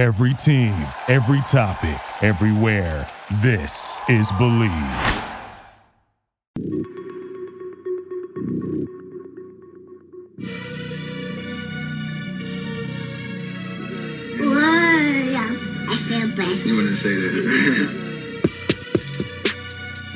Every team, every topic, everywhere. This is Bleav. Whoa, I feel blessed. You wouldn't say that.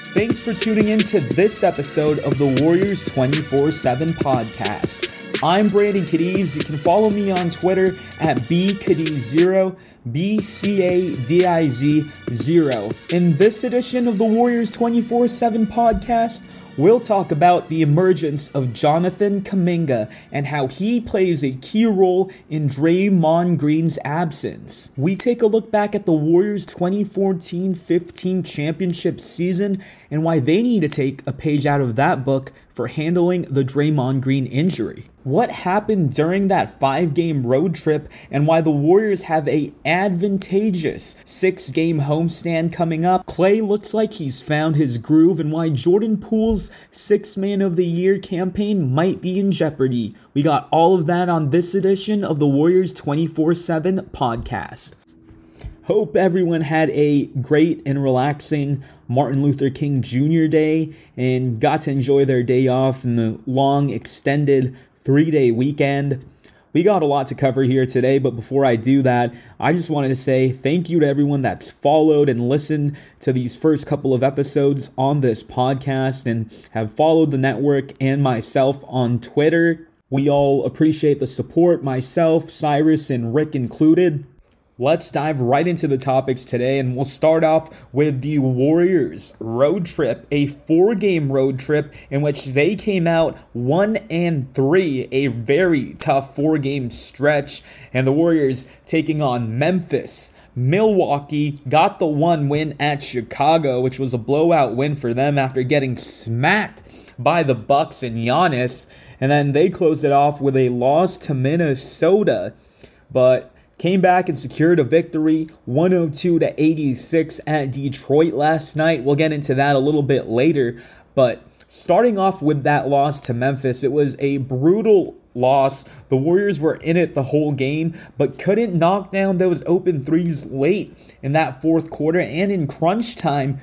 Thanks for tuning in to this episode of the Warriors 24 7 podcast. I'm Brandon Cadiz. You can follow me on Twitter at bcadiz0, B C A D I Z 0. In this edition of the Warriors 24 7 podcast, we'll talk about the emergence of Jonathan Kuminga and how he plays a key role in Draymond Green's absence. We take a look back at the Warriors 2014 15 championship season and why they need to take a page out of that book for handling the Draymond Green injury. What happened during that 5-game road trip and why the Warriors have a advantageous 6-game homestand coming up. Klay looks like he's found his groove and why Jordan Poole's 6 man of the year campaign might be in jeopardy. We got all of that on this edition of the Warriors 24/7 podcast. Hope everyone had a great and relaxing Martin Luther King Jr. Day and got to enjoy their day off in the long, extended three day weekend. We got a lot to cover here today, but before I do that, I just wanted to say thank you to everyone that's followed and listened to these first couple of episodes on this podcast and have followed the network and myself on Twitter. We all appreciate the support, myself, Cyrus, and Rick included. Let's dive right into the topics today, and we'll start off with the Warriors road trip, a four game road trip in which they came out one and three, a very tough four game stretch. And the Warriors taking on Memphis, Milwaukee, got the one win at Chicago, which was a blowout win for them after getting smacked by the Bucks and Giannis. And then they closed it off with a loss to Minnesota. But came back and secured a victory 102 to 86 at Detroit last night. We'll get into that a little bit later, but starting off with that loss to Memphis, it was a brutal loss. The Warriors were in it the whole game, but couldn't knock down those open threes late in that fourth quarter and in crunch time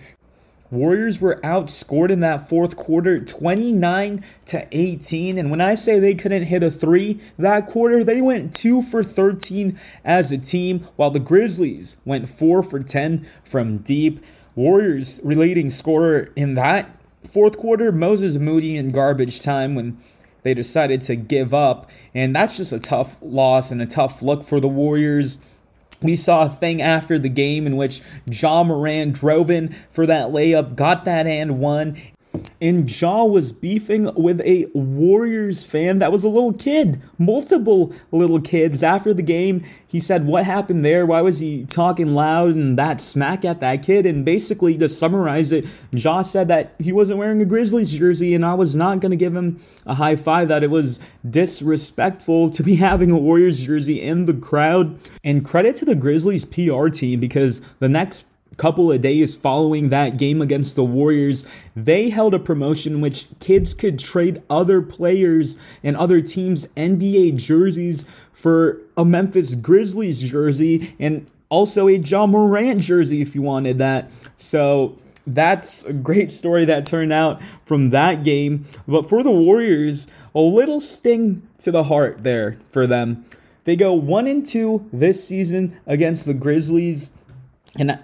Warriors were outscored in that fourth quarter 29 to 18 and when I say they couldn't hit a 3 that quarter they went 2 for 13 as a team while the Grizzlies went 4 for 10 from deep. Warriors relating scorer in that fourth quarter Moses Moody in garbage time when they decided to give up and that's just a tough loss and a tough look for the Warriors. We saw a thing after the game in which Ja Morant drove in for that layup, got that and won, and Ja was beefing with a Warriors fan that was a little kid, multiple little kids. After the game, he said, What happened there? Why was he talking loud and that smack at that kid? And basically, to summarize it, Ja said that he wasn't wearing a Grizzlies jersey, and I was not going to give him a high five, that it was disrespectful to be having a Warriors jersey in the crowd. And credit to the Grizzlies PR team because the next couple of days following that game against the Warriors, they held a promotion which kids could trade other players and other teams' NBA jerseys for a Memphis Grizzlies jersey and also a Ja Morant jersey if you wanted that. So that's a great story that turned out from that game. But for the Warriors, a little sting to the heart there for them. They go 1 and 2 this season against the Grizzlies. And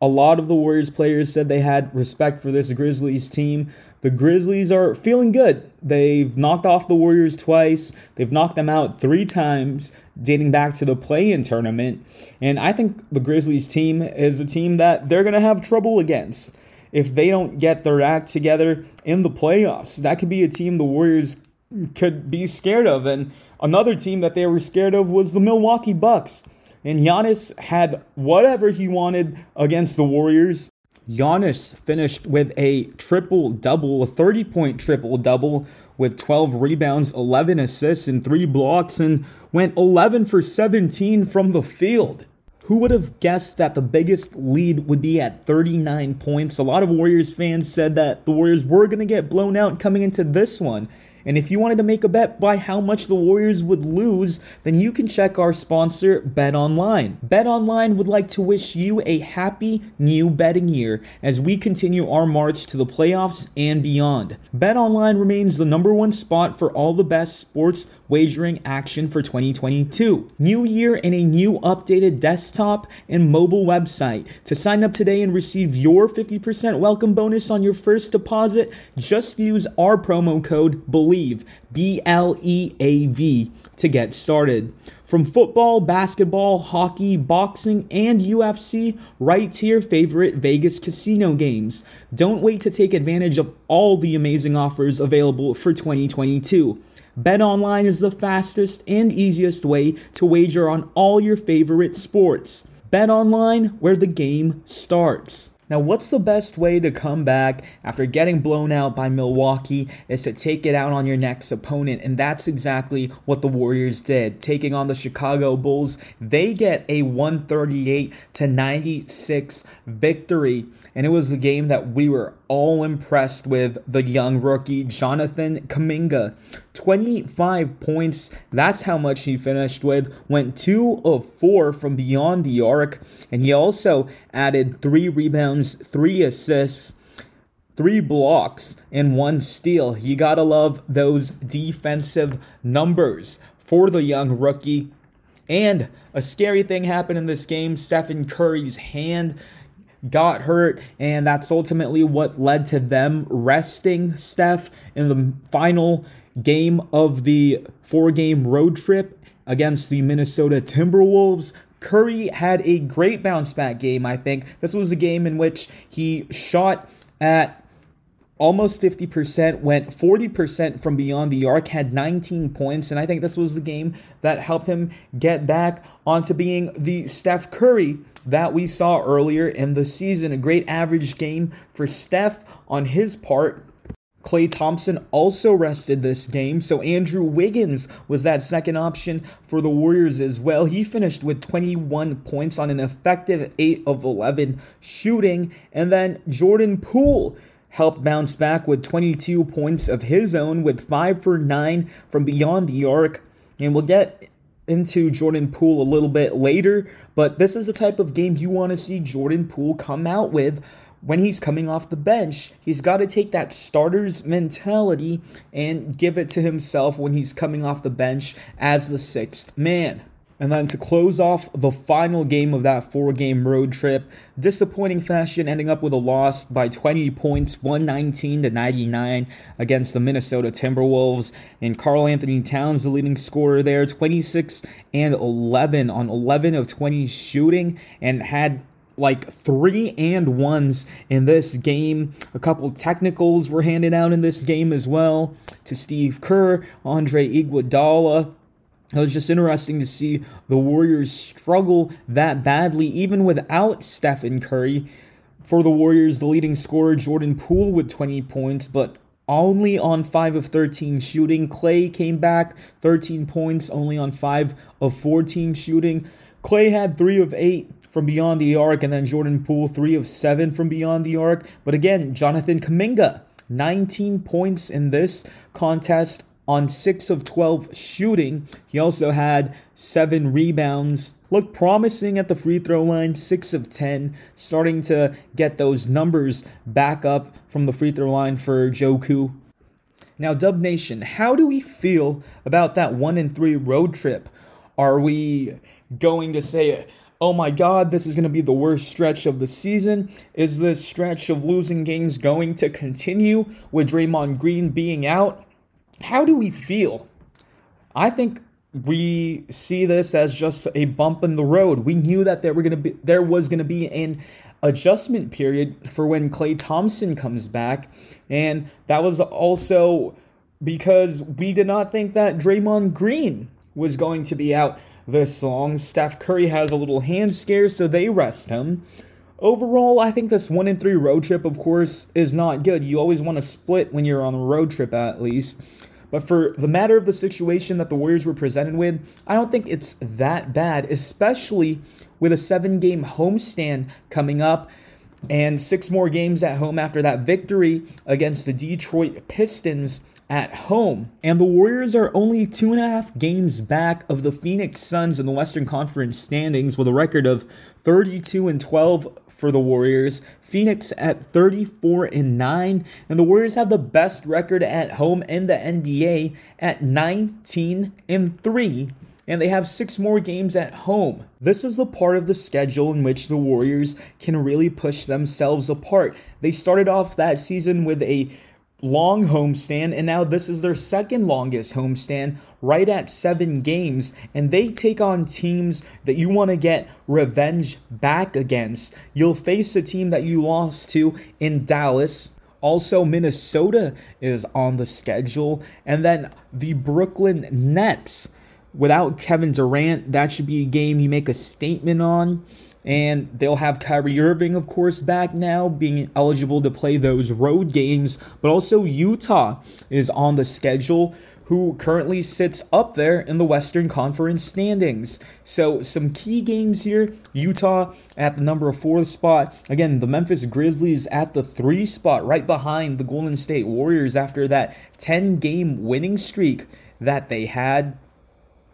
a lot of the Warriors players said they had respect for this Grizzlies team. The Grizzlies are feeling good. They've knocked off the Warriors twice, they've knocked them out three times, dating back to the play in tournament. And I think the Grizzlies team is a team that they're going to have trouble against. If they don't get their act together in the playoffs, that could be a team the Warriors could be scared of. And another team that they were scared of was the Milwaukee Bucks. And Giannis had whatever he wanted against the Warriors. Giannis finished with a triple double, a 30 point triple double with 12 rebounds, 11 assists, and 3 blocks, and went 11 for 17 from the field. Who would have guessed that the biggest lead would be at 39 points? A lot of Warriors fans said that the Warriors were going to get blown out coming into this one. And if you wanted to make a bet by how much the Warriors would lose, then you can check our sponsor, Bet Online. Bet Online would like to wish you a happy new betting year as we continue our march to the playoffs and beyond. Bet Online remains the number one spot for all the best sports wagering action for 2022. New year and a new updated desktop and mobile website. To sign up today and receive your 50% welcome bonus on your first deposit, just use our promo code BLEAV, B L E A V, to get started. From football, basketball, hockey, boxing, and UFC, right to your favorite Vegas casino games. Don't wait to take advantage of all the amazing offers available for 2022. BetOnline is the fastest and easiest way to wager on all your favorite sports. BetOnline, where the game starts. Now, what's the best way to come back after getting blown out by Milwaukee is to take it out on your next opponent, and that's exactly what the Warriors did, taking on the Chicago Bulls. They get a 138 to 96 victory, and it was the game that we were all impressed with the young rookie Jonathan Kuminga. 25 points, that's how much he finished with. Went 2 of 4 from beyond the arc, and he also added 3 rebounds, 3 assists three blocks and one steal. You gotta love those defensive numbers for the young rookie. And a scary thing happened in this game. Stephen Curry's hand got hurt, and that's ultimately what led to them resting Steph in the final game of the four game road trip against the Minnesota Timberwolves. Curry had a great bounce back game, I think. This was a game in which he shot at almost 50%, went 40% from beyond the arc, had 19 points, and I think this was the game that helped him get back onto being the Steph Curry that we saw earlier in the season. A great average game for Steph on his part. Klay Thompson also rested this game, so Andrew Wiggins was that second option for the Warriors as well. He finished with 21 points on an effective 8 of 11 shooting, and then Jordan Poole helped bounce back with 22 points of his own, with 5 for 9 from beyond the arc. And we'll get into Jordan Poole a little bit later, but this is the type of game you want to see Jordan Poole come out with when he's coming off the bench. He's got to take that starter's mentality and give it to himself when he's coming off the bench as the sixth man. And then to close off the final game of that four game road trip, disappointing fashion ending up with a loss by 20 points, 119 to 99 against the Minnesota Timberwolves. And Karl-Anthony Towns, the leading scorer there, 26 and 11 on 11 of 20 shooting, and had like three and ones in this game. A couple technicals were handed out in this game as well to Steve Kerr, Andre Iguodala, it was just interesting to see the Warriors struggle that badly, even without Stephen Curry. For the Warriors, the leading scorer, Jordan Poole, with 20 points, but only on 5 of 13 shooting. Klay came back, 13 points, only on 5 of 14 shooting. Klay had 3 of 8 from beyond the arc, and then Jordan Poole, 3 of 7 from beyond the arc. But again, Jonathan Kuminga, 19 points in this contest on 6 of 12 shooting. He also had 7 rebounds. Looked promising at the free throw line, 6 of 10, starting to get those numbers back up from the free throw line for Joku. Now, Dub Nation, how do we feel about that 1 and 3 road trip? Are we going to say, oh my god, this is going to be the worst stretch of the season? Is this stretch of losing games going to continue with Draymond Green being out? how do we feel? I think we see this as just a bump in the road. We knew that there were gonna be there was gonna be an adjustment period for when Klay Thompson comes back, and that was also because we did not think that Draymond Green was going to be out this long. Steph Curry has a little hand scare, so they rest him. Overall, I think this one in three road trip, of course, is not good. You always want to split when you're on a road trip, at least. But for the matter of the situation that the Warriors were presented with, I don't think it's that bad, especially with a seven game homestand coming up and six more games at home after that victory against the Detroit Pistons at home. And the Warriors are only two and a half games back of the Phoenix Suns in the Western Conference standings with a record of 32 and 12 for the Warriors. Phoenix at 34 and 9, and the Warriors have the best record at home in the NBA at 19 and 3 and they have six more games at home. This is the part of the schedule in which the Warriors can really push themselves apart. They started off that season with a long homestand, and now this is their second longest homestand, right at seven games. And they take on teams that you want to get revenge back against. You'll face a team that you lost to in Dallas. Also, Minnesota is on the schedule, and then the Brooklyn Nets without Kevin Durant, that should be a game you make a statement on. And they'll have Kyrie Irving, of course, back now, being eligible to play those road games. But also, Utah is on the schedule, who currently sits up there in the Western Conference standings. So, some key games here Utah at the number four spot. Again, the Memphis Grizzlies at the three spot, right behind the Golden State Warriors after that 10 game winning streak that they had.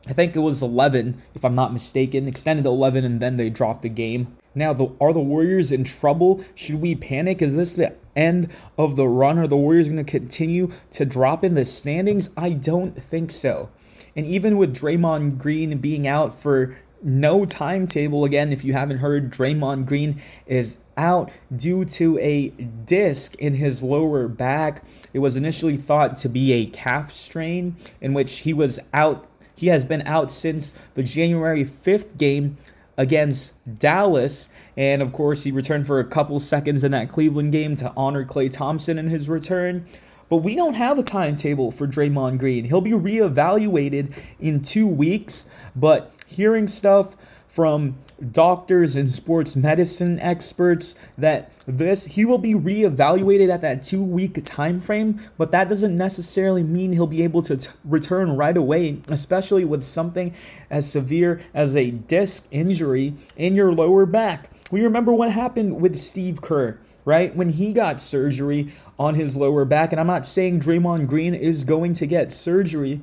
I think it was 11, if I'm not mistaken, extended to 11, and then they dropped the game. Now, the, are the Warriors in trouble? Should we panic? Is this the end of the run? Are the Warriors going to continue to drop in the standings? I don't think so. And even with Draymond Green being out for no timetable, again, if you haven't heard, Draymond Green is out due to a disc in his lower back. It was initially thought to be a calf strain, in which he was out he has been out since the January 5th game against Dallas. And of course, he returned for a couple seconds in that Cleveland game to honor Klay Thompson in his return. But we don't have a timetable for Draymond Green. He'll be reevaluated in two weeks. But hearing stuff from doctors and sports medicine experts that this he will be reevaluated at that two week time frame but that doesn't necessarily mean he'll be able to t- return right away especially with something as severe as a disc injury in your lower back we remember what happened with steve kerr right? When he got surgery on his lower back, and I'm not saying Draymond Green is going to get surgery,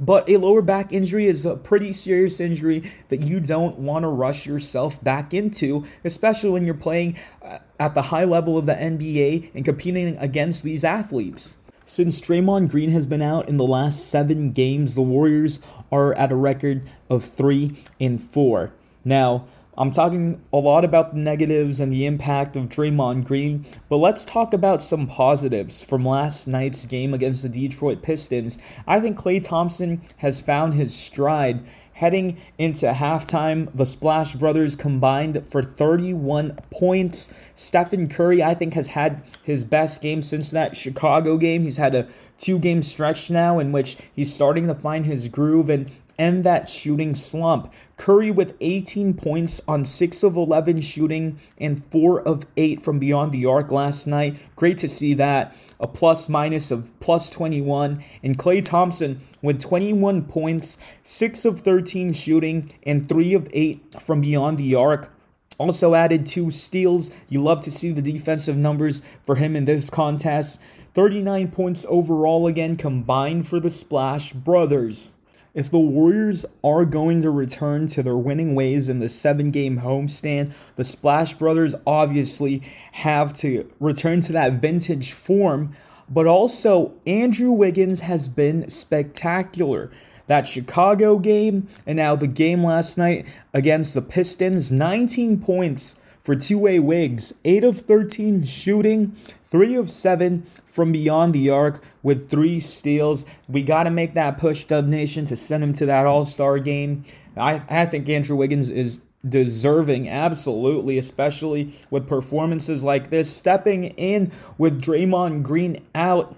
but a lower back injury is a pretty serious injury that you don't want to rush yourself back into, especially when you're playing uh, at the high level of the NBA and competing against these athletes. Since Draymond Green has been out in the last seven games, the Warriors are at a record of three and four. Now, I'm talking a lot about the negatives and the impact of Draymond Green, but let's talk about some positives from last night's game against the Detroit Pistons. I think Klay Thompson has found his stride. Heading into halftime, the Splash Brothers combined for 31 points. Stephen Curry, I think, has had his best game since that Chicago game. He's had a two game stretch now in which he's starting to find his groove and end that shooting slump. Curry with 18 points on 6 of 11 shooting and 4 of 8 from beyond the arc last night. Great to see that. A plus minus of plus 21. And Klay Thompson with 21 points, 6 of 13 shooting, and 3 of 8 from beyond the arc. Also added two steals. You love to see the defensive numbers for him in this contest. 39 points overall again combined for the Splash Brothers. If the Warriors are going to return to their winning ways in the seven game homestand, the Splash Brothers obviously have to return to that vintage form. But also, Andrew Wiggins has been spectacular. That Chicago game and now the game last night against the Pistons 19 points for two way Wiggs, 8 of 13 shooting, 3 of 7 from beyond the arc with three steals. We got to make that push, Dub Nation, to send him to that All Star game. I, I think Andrew Wiggins is deserving, absolutely, especially with performances like this, stepping in with Draymond Green out.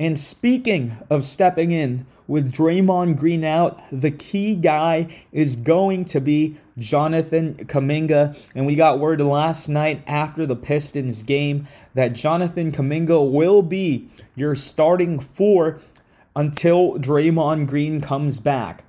And speaking of stepping in with Draymond Green out, the key guy is going to be Jonathan Kuminga. And we got word last night after the Pistons game that Jonathan Kuminga will be your starting four until Draymond Green comes back.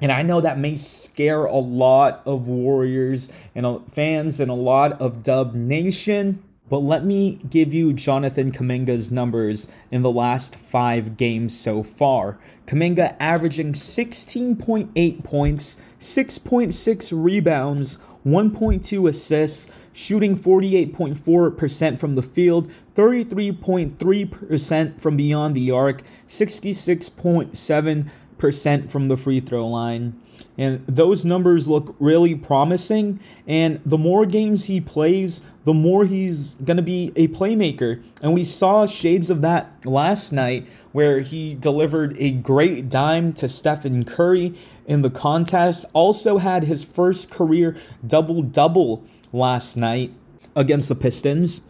And I know that may scare a lot of Warriors and fans and a lot of Dub Nation. But let me give you Jonathan Kuminga's numbers in the last five games so far. Kuminga averaging 16.8 points, 6.6 rebounds, 1.2 assists, shooting 48.4% from the field, 33.3% from beyond the arc, 66.7% from the free throw line. And those numbers look really promising. And the more games he plays, the more he's going to be a playmaker. And we saw shades of that last night where he delivered a great dime to Stephen Curry in the contest. Also had his first career double double last night against the Pistons.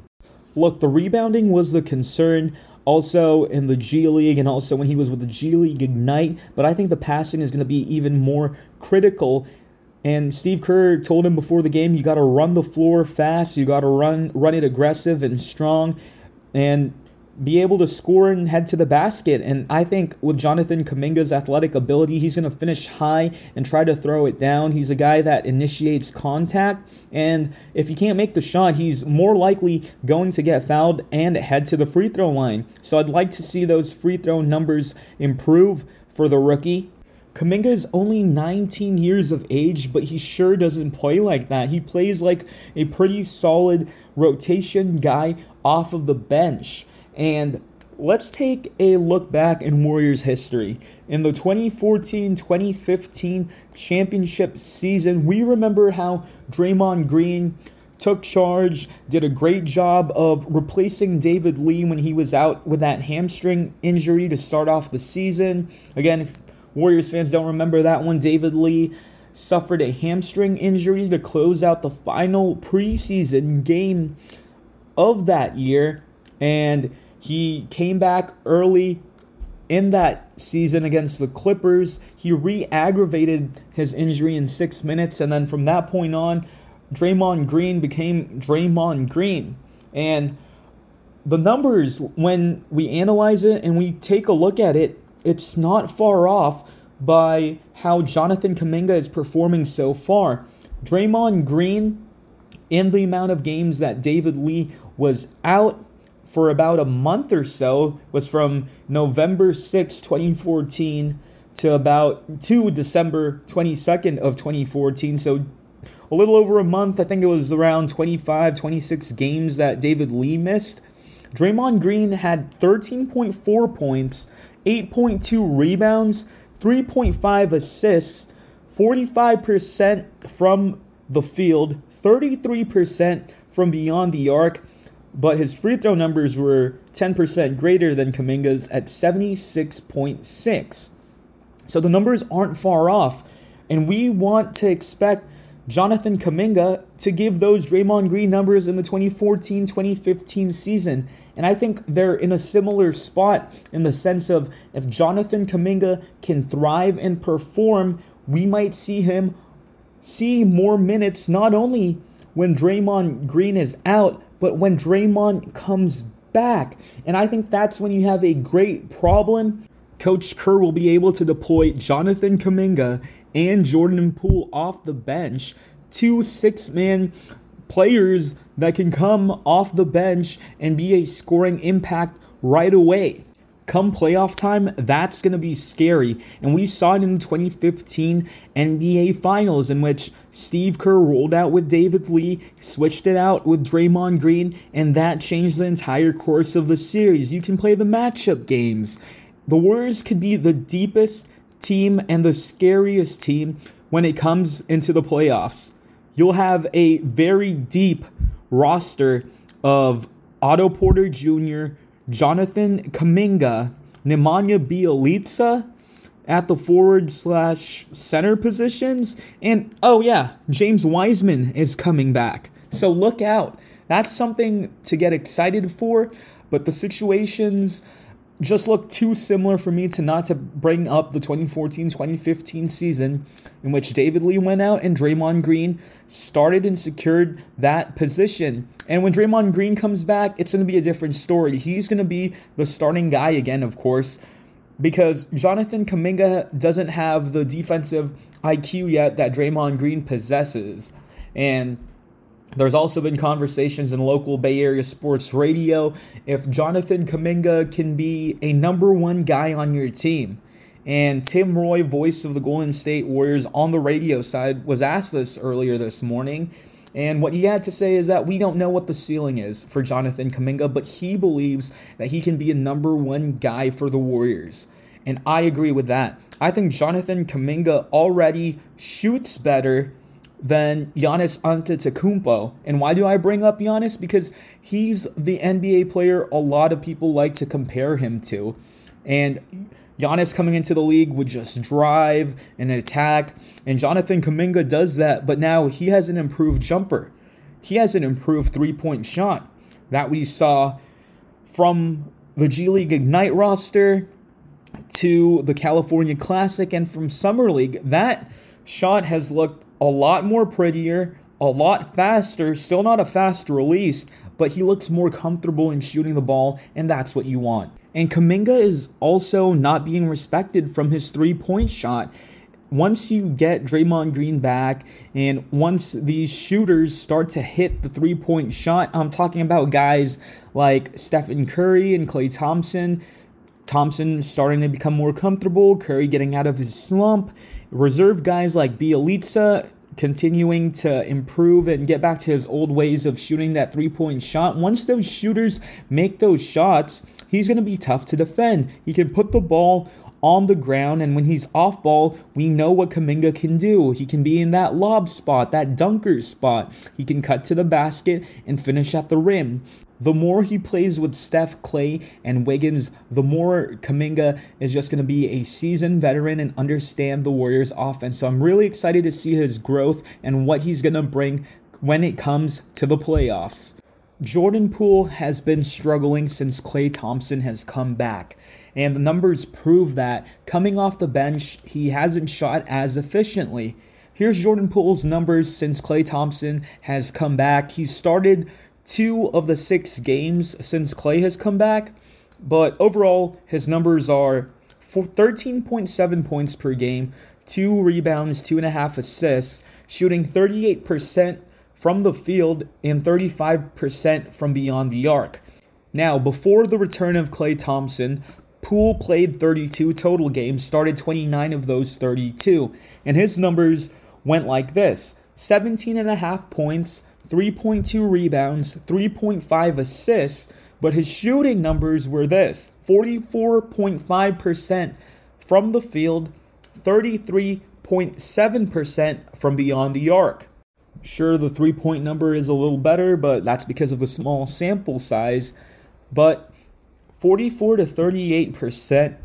Look, the rebounding was the concern also in the G League and also when he was with the G League Ignite, but I think the passing is going to be even more critical. And Steve Kerr told him before the game, you got to run the floor fast, you got to run run it aggressive and strong. And be able to score and head to the basket. And I think with Jonathan Kuminga's athletic ability, he's going to finish high and try to throw it down. He's a guy that initiates contact. And if he can't make the shot, he's more likely going to get fouled and head to the free throw line. So I'd like to see those free throw numbers improve for the rookie. Kuminga is only 19 years of age, but he sure doesn't play like that. He plays like a pretty solid rotation guy off of the bench. And let's take a look back in Warriors history. In the 2014 2015 championship season, we remember how Draymond Green took charge, did a great job of replacing David Lee when he was out with that hamstring injury to start off the season. Again, if Warriors fans don't remember that one, David Lee suffered a hamstring injury to close out the final preseason game of that year. And he came back early in that season against the Clippers. He re aggravated his injury in six minutes, and then from that point on, Draymond Green became Draymond Green. And the numbers, when we analyze it and we take a look at it, it's not far off by how Jonathan Kuminga is performing so far. Draymond Green, in the amount of games that David Lee was out, for about a month or so was from November 6, 2014 to about to December 22nd of 2014. So a little over a month. I think it was around 25, 26 games that David Lee missed. Draymond Green had 13.4 points, 8.2 rebounds, 3.5 assists, 45% from the field, 33% from beyond the arc, but his free throw numbers were 10% greater than Kuminga's at 76.6. So the numbers aren't far off, and we want to expect Jonathan Kuminga to give those Draymond Green numbers in the 2014 2015 season. And I think they're in a similar spot in the sense of if Jonathan Kuminga can thrive and perform, we might see him see more minutes not only when Draymond Green is out, but when Draymond comes back. And I think that's when you have a great problem. Coach Kerr will be able to deploy Jonathan Kuminga and Jordan Poole off the bench, two six man players that can come off the bench and be a scoring impact right away come playoff time, that's going to be scary. And we saw it in the 2015 NBA Finals, in which Steve Kerr rolled out with David Lee, switched it out with Draymond Green, and that changed the entire course of the series. You can play the matchup games. The Warriors could be the deepest team and the scariest team when it comes into the playoffs. You'll have a very deep roster of Otto Porter Jr., Jonathan Kuminga, Nemanja Bjelica at the forward slash center positions. And oh, yeah, James Wiseman is coming back. So look out. That's something to get excited for. But the situations just look too similar for me to not to bring up the 2014-2015 season in which David Lee went out and Draymond Green started and secured that position. And when Draymond Green comes back, it's going to be a different story. He's going to be the starting guy again, of course, because Jonathan Kuminga doesn't have the defensive IQ yet that Draymond Green possesses. And There's also been conversations in local Bay Area sports radio if Jonathan Kuminga can be a number one guy on your team. And Tim Roye, voice of the Golden State Warriors on the radio side, was asked this earlier this morning. And what he had to say is that we don't know what the ceiling is for Jonathan Kuminga, but he believes that he can be a number one guy for the Warriors. And I agree with that. I think Jonathan Kuminga already shoots better than Giannis Antetokounmpo. And why do I bring up Giannis? Because he's the NBA player a lot of people like to compare him to. And Giannis coming into the league would just drive and attack, and Jonathan Kuminga does that, but now he has an improved jumper. He has an improved three point shot that we saw from the G League Ignite roster to the California Classic and from Summer League. That shot has looked a lot more prettier, a lot faster, still not a fast release, but he looks more comfortable in shooting the ball, and that's what you want. And Kuminga is also not being respected from his three point shot. Once you get Draymond Green back, and once these shooters start to hit the three point shot, I'm talking about guys like Stephen Curry and Klay Thompson. Thompson starting to become more comfortable, Curry getting out of his slump, reserve guys like Bjelica continuing to improve and get back to his old ways of shooting that three point shot. Once those shooters make those shots, he's going to be tough to defend. He can put the ball on the ground, and when he's off ball, we know what Kuminga can do. He can be in that lob spot, that dunker spot. He can cut to the basket and finish at the rim. The more he plays with Steph, Klay, and Wiggins, the more Kuminga is just going to be a seasoned veteran and understand the Warriors' offense. So I'm really excited to see his growth and what he's going to bring when it comes to the playoffs. Jordan Poole has been struggling since Klay Thompson has come back, and the numbers prove that. Coming off the bench, he hasn't shot as efficiently. Here's Jordan Poole's numbers since Klay Thompson has come back. He started two of the six games since Klay has come back, but overall, his numbers are for 13.7 points per game, two rebounds, two and a half assists, shooting 38% from the field and 35% from beyond the arc. Now, before the return of Klay Thompson, Poole played 32 total games, started 29 of those 32, and his numbers went like this 17 and a half points, 3.2 rebounds, 3.5 assists, but his shooting numbers were this 44.5% from the field, 33.7% from beyond the arc. Sure, the three point number is a little better, but that's because of the small sample size. But 44 to 38%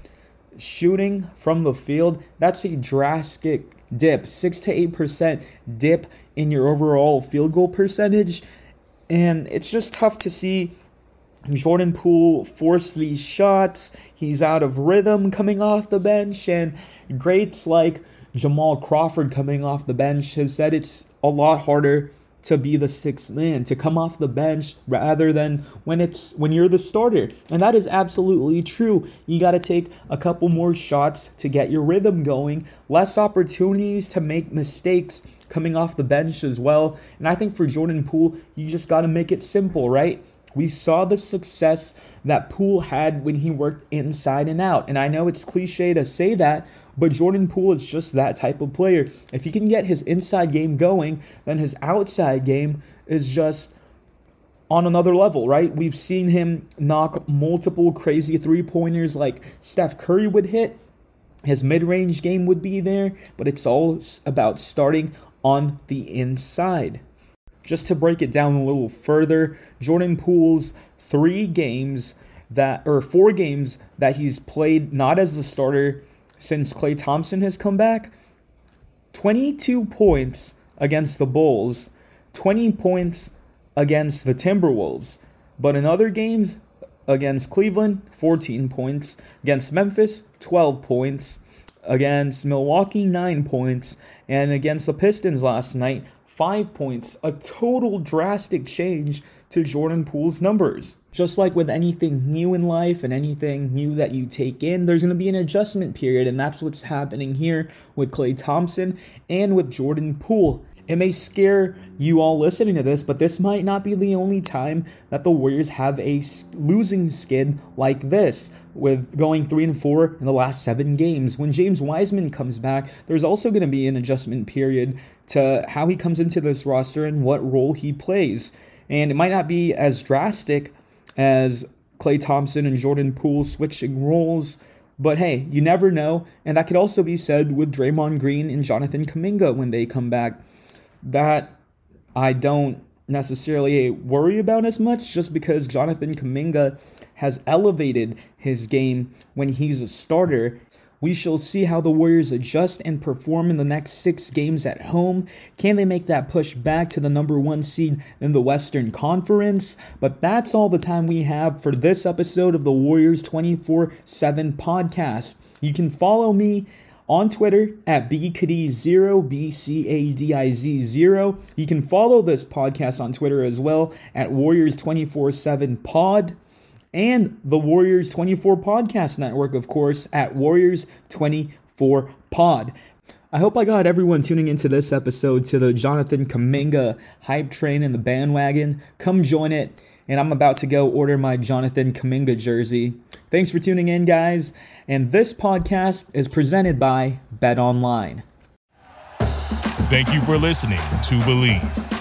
shooting from the field, that's a drastic dip. 6 to 8% dip in your overall field goal percentage. And it's just tough to see Jordan Poole force these shots. He's out of rhythm coming off the bench, and greats like Jamal Crawford coming off the bench has said it's a lot harder to be the sixth man to come off the bench rather than when it's when you're the starter. And that is absolutely true. You got to take a couple more shots to get your rhythm going less opportunities to make mistakes coming off the bench as well. And i think for jordan poole you just got to make it simple right we saw the success that Poole had when he worked inside and out. And I know it's cliche to say that, but Jordan Poole is just that type of player. If he can get his inside game going, then his outside game is just on another level, right? We've seen him knock multiple crazy three pointers like Steph Curry would hit. His mid range game would be there, but it's all about starting on the inside. Just to break it down a little further, Jordan Poole's three games that, or four games that he's played not as the starter since Klay Thompson has come back 22 points against the Bulls, 20 points against the Timberwolves. But in other games, against Cleveland, 14 points, against Memphis, 12 points, against Milwaukee, 9 points, and against the Pistons last night, five points, a total drastic change to Jordan Poole's numbers. Just like with anything new in life and anything new that you take in, there's going to be an adjustment period, and that's what's happening here with Klay Thompson and with Jordan Poole. It may scare you all listening to this, but this might not be the only time that the Warriors have a losing skid like this, with going 3 and 4 in the last 7 games. When James Wiseman comes back, there's also going to be an adjustment period to how he comes into this roster and what role he plays. And it might not be as drastic as Klay Thompson and Jordan Poole switching roles. But hey, you never know. And that could also be said with Draymond Green and Jonathan Kuminga when they come back that I don't necessarily worry about as much just because Jonathan Kuminga has elevated his game when he's a starter. We shall see how the Warriors adjust and perform in the next six games at home. Can they make that push back to the number one seed in the Western Conference? But that's all the time we have for this episode of the Warriors 24 7 podcast. You can follow me on Twitter at BCadiz0, B C A D I Z 0. You can follow this podcast on Twitter as well at Warriors 24 7 Pod and the Warriors 24 Podcast Network, of course, at Warriors 24 Pod. I hope I got everyone tuning into this episode to the Jonathan Kuminga hype train and the bandwagon. Come join it, and I'm about to go order my Jonathan Kuminga jersey. Thanks for tuning in, guys. And this podcast is presented by Bet Online. Thank you for listening to Bleav.